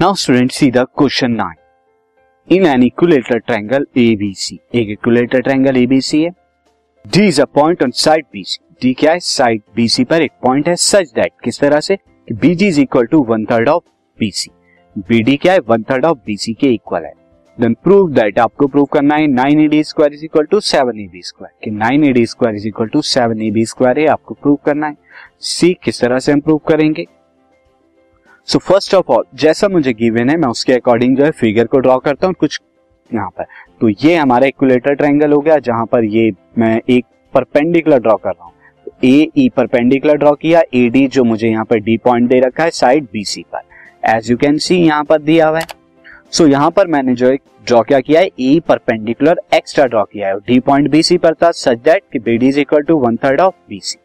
Now student see the question nine in an equilateral triangle A B C एक equilateral triangle A B C है। D is a point on side B C D क्या है? Side BC पर एक point है such that किस तरह से? B G is equal to one third of B C B D क्या है? One third of B C के इक्वल है। देन प्रूव दैट आपको प्रूव करना है nine A D square is equal to seven A B square कि nine A D square is equal to seven A B square है, आपको prove करना है। सी किस तरह से हम प्रूव करेंगे? सो फ़र्स्ट ऑफ़ ऑल जैसा मुझे गिवन है मैं उसके अकॉर्डिंग जो है फिगर को ड्रॉ करता हूँ कुछ यहाँ पर। तो ये हमारा इक्विलेटर ट्रायंगल हो गया जहाँ पर ये मैं एक परपेंडिकुलर ड्रॉ कर रहा हूँ। ए ई परपेंडिकुलर ड्रॉ किया ए डी जो मुझे यहाँ पर डी पॉइंट दे रखा है साइड बी सी पर। एज यू कैन सी यहाँ पर दिया हुआ है। सो so, यहाँ पर मैंने जो एक ड्रॉ क्या किया है ई परपेंडिकुलर एक्स्ट्रा ड्रॉ किया है। डी पॉइंट बी सी पर था सच दैट कि B D is equal to one third of B C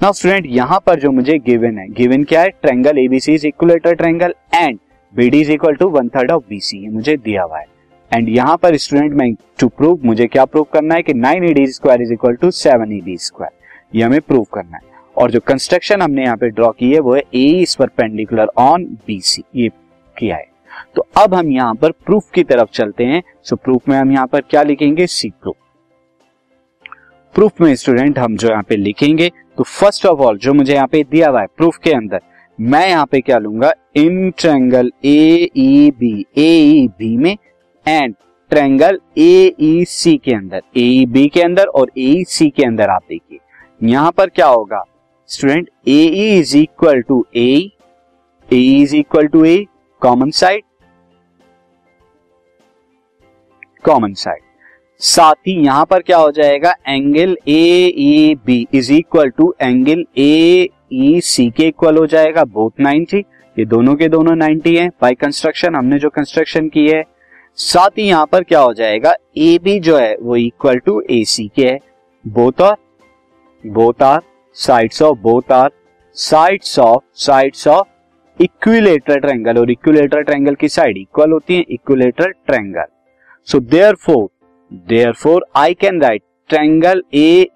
now student यहाँ पर जो मुझे गिवन है गिवन क्या है? Triangle A B C is equilateral triangle and B D is equal to one third of B C मुझे दिया हुआ है। एंड यहाँ पर स्टूडेंट मैं टू प्रूव मुझे क्या प्रूव करना है कि nine A D square is equal to seven A D square ये हमें प्रूव करना है। और जो कंस्ट्रक्शन हमने यहाँ पे ड्रॉ की है, वो है A is perpendicular on B C ये किया है। तो अब हम यहाँ पर प्रूफ की तरफ़ चलते हैं। सो प्रूफ में हम यहाँ पर क्या लिखेंगे? सी प्रूफ प्रूफ में स्टूडेंट हम जो यहाँ पे लिखेंगे तो फ़र्स्ट ऑफ़ ऑल जो मुझे यहाँ पे दिया हुआ है प्रूफ के अंदर, मैं यहाँ पे क्या लूँगा? In triangle A B A B में एंड ट्रैंगल ए सी के अंदर ए बी के अंदर और ए सी के अंदर आप देखिए। यहाँ पर क्या होगा? Student A is equal to A is equal to A common side common side साथ ही यहाँ पर क्या हो जाएगा? Angle A E B is equal to angle A E C के इक्वल हो जाएगा। बोथ 90 ये दोनों के दोनों 90 हैं। बाय कंस्ट्रक्शन हमने जो कंस्ट्रक्शन की है, साथ ही यहाँ पर क्या हो जाएगा? ए बी जो है, वो इक्वल टू ए सी के है। Both are both are sides of both are sides of sides of equilateral triangle और इक्विलेटर ट्रायंगल की साइड इक्वल होती है equilateral triangle so therefore therefore I can write triangle A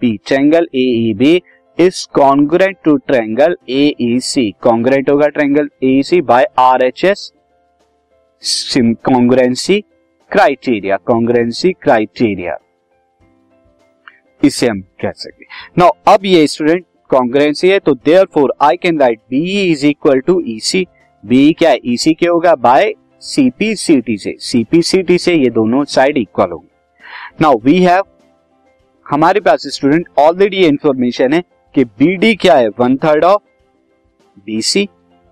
B triangle A B is congruent to triangle A C congruent होगा triangle A C by R H S congruency criteria congruency criteria इसे हम कह सकते no अब ये student congruency है तो therefore I can write B is equal to E C B क्या है? ई सी क्या होगा? बाय सीपीसीटी से सीपीसीटी से ये दोनों साइड इक्वल होंगे। नाउ वी हैव हमारे पास स्टूडेंट ऑलरेडी ये इंफॉर्मेशन है कि बीडी क्या है? One third of B C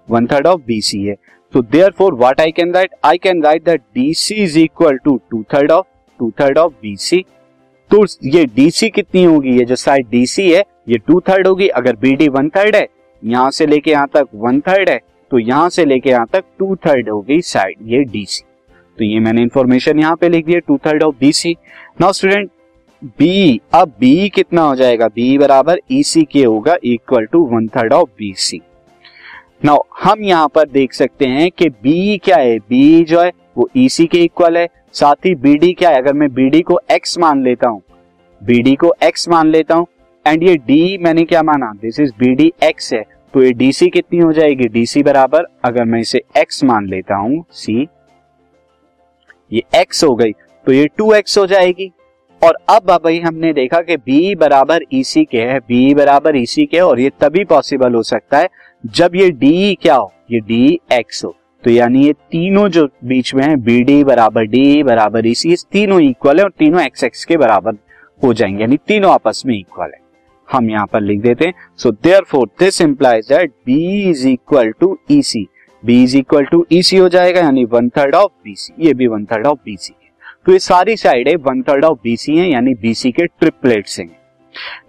one third of B C है। तो therefore what I can write I can write that D C is equal to two third of two third of B C तो ये DC कितनी होगी? ये जो side DC है, ये टू थर्ड होगी। अगर बीडी वन थर्ड है, यहाँ से लेके यहाँ तक वन थर्ड है तो यहाँ से लेके यहाँ तक टू थर्ड हो गई साइड ये डीसी तो ये मैंने इंफॉर्मेशन यहाँ पे लिख दिया two third of B C now student B अब बी कितना हो जाएगा? बी बराबर ईसी के होगा equal to one third of B C now हम यहाँ पर देख सकते हैं कि बी क्या है? बी जो है, वो ईसी के इक्वल है। साथ ही बी डी क्या है? अगर मैं बी डी को एक्स मान लेता हूँ बीडी को एक्स मान लेता हूँ एंड ये डी मैंने क्या माना? This is B D X है। तो ये डीसी कितनी हो जाएगी? डीसी बराबर, अगर मैं इसे एक्स मान लेता हूँ सी ये एक्स हो गई तो ये टू एक्स हो जाएगी। और अब भाई हमने देखा कि बी बराबर ईसी के है बी बराबर ईसी के, और ये तभी पॉसिबल हो सकता है जब ये डी क्या हो? ये डी एक्स हो। तो यानी ये तीनों जो बीच में है बी डी बराबर डी बराबर ईसी तीनों इक्वल है और तीनों एक्स एक्स के बराबर हो जाएँगे, यानी तीनों आपस में इक्वल है। हम यहाँ पर लिख देते हैं। So therefore this implies that B is equal to E C B is equal to E C हो जाएगा, यानी वन थर्ड ऑफ़ बीसी ये भी वन थर्ड ऑफ़ बीसी है। तो ये सारी side one third of B C है, यानी बीसी के ट्रिपलेट्स हैं।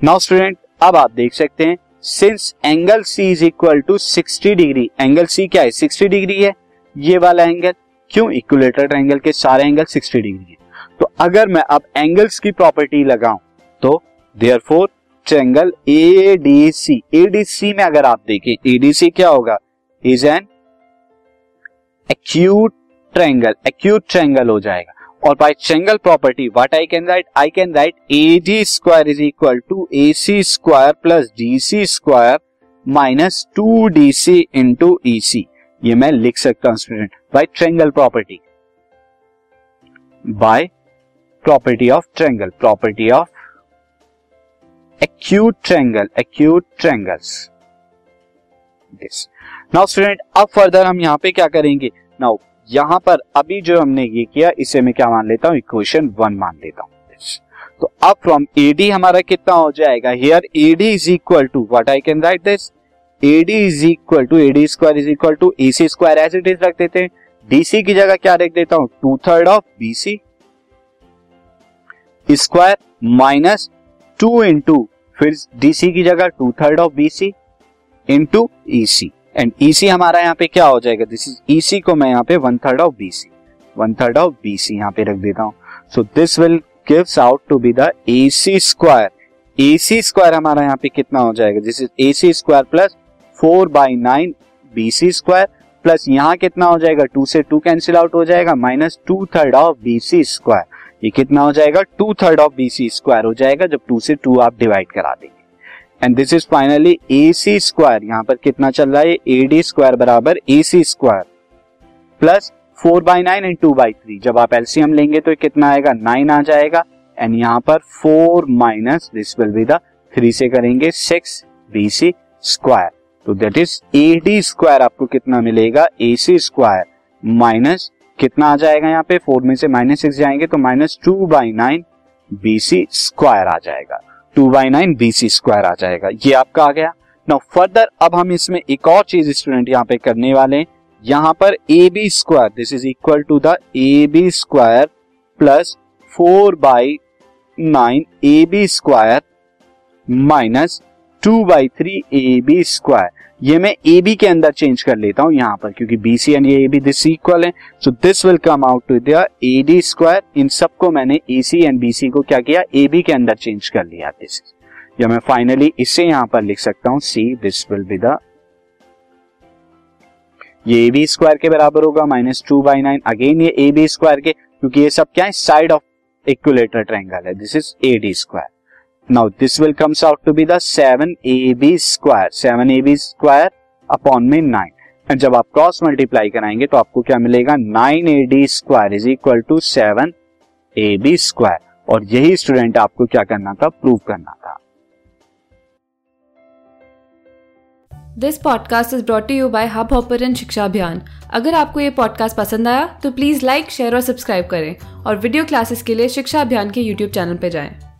नाउ स्टूडेंट अब आप देख सकते हैं since angle C is equal to 60 degree angle C क्या है? 60 डिग्री है। ये वाला एंगल क्यों? इक्विलेटर ट्रायंगल के सारे एंगल 60 डिग्री है। तो अगर मैं अब एंगल्स की प्रॉपर्टी लगाऊँ तो therefore triangle A D C A D C में अगर आप देखें ए डी सी क्या होगा? Is an acute triangle acute triangle हो जाएगा। और by triangle property what I can write I can write A D square is equal to A C square plus D C square minus two D C into E C ये मैं लिख सकता हूँ student by triangle property by property of triangle property of acute triangle acute triangles now student अब further हम यहाँ पे क्या करेंगे? नाउ यहाँ पर अभी जो हमने ये किया, इसे मैं क्या मान लेता हूँ? इक्वेशन वन मान लेता हूँ. तो अब फ्रॉम एडी हमारा कितना हो जाएगा? Here A D is equal to what I can write this A D is equal to A D square is equal to A C square as it is रख देते हैं. डीसी की जगह क्या रख देता हूँ? Two third of B C square minus two into फिर डीसी की जगह two third of B C into E C and E C हमारा यहाँ पे क्या हो जाएगा? दिस इज़ ईसी को मैं यहाँ पे one third of B C one third of B C यहाँ पे रख देता हूँ। So this will gives out to be the A C square A C square हमारा यहाँ पे कितना हो जाएगा? This is A C square plus four by nine B C square plus यहाँ कितना हो जाएगा? टू से टू कैंसिल आउट हो जाएगा minus two third of B C square ये कितना हो जाएगा? Two third of B C square हो जाएगा जब टू से टू आप डिवाइड करा देंगे। And this is finally A C square यहाँ पर कितना चल रहा है? ए डी स्क्वायर बराबर A C square plus four by nine and two by three जब आप एलसीएम लेंगे तो कितना आएगा? नाइन आ जाएगा। एंड यहाँ पर four minus this will be the three से करेंगे सिक्स बी सी स्क्वायर तो that is A D square आपको कितना मिलेगा? ए सी स्क्वायर माइनस कितना आ जाएगा यहाँ पे? फोर में से माइनस सिक्स जाएँगे तो minus two by nine B C square आ जाएगा। Two by nine B C square आ जाएगा। ये आपका आ गया। नाउ फर्दर अब हम इसमें एक और चीज़ स्टूडेंट यहाँ पे करने वाले हैं। यहाँ पर A B square this is equal to the A B square plus four by nine A B square minus two by three A B square ये मैं ए बी के अंदर चेंज कर लेता हूँ यहाँ पर, क्योंकि B C and A B this equal है। So this will come out to the A D square इन सबको मैंने ए सी एंड बी सी को क्या किया? ए बी के अंदर चेंज कर लिया। दिस या मैं फाइनली इसे यहाँ पर लिख सकता हूँ। See this will be the ये ए बी स्क्वायर के बराबर होगा minus two by nine again ये ए बी स्क्वायर के, क्योंकि ये सब क्या है? साइड ऑफ़ इक्विलेटर ट्रायंगल है। This is A D square now this will comes out to be the seven A B square seven A B square upon में nine and जब आप क्रॉस मल्टीप्लाई कराएँगे तो आपको क्या मिलेगा? Nine A D square is equal to seven A B square और यही स्टूडेंट आपको क्या करना था? प्रूव करना था। This podcast is brought you by Hubhopper शिक्षा अभियान अगर आपको ये पॉडकास्ट पसंद आया तो प्लीज़ लाइक शेयर और सब्सक्राइब करें। और वीडियो क्लासेस के लिए शिक्षा अभियान के यूट्यूब चैनल पर जाएँ।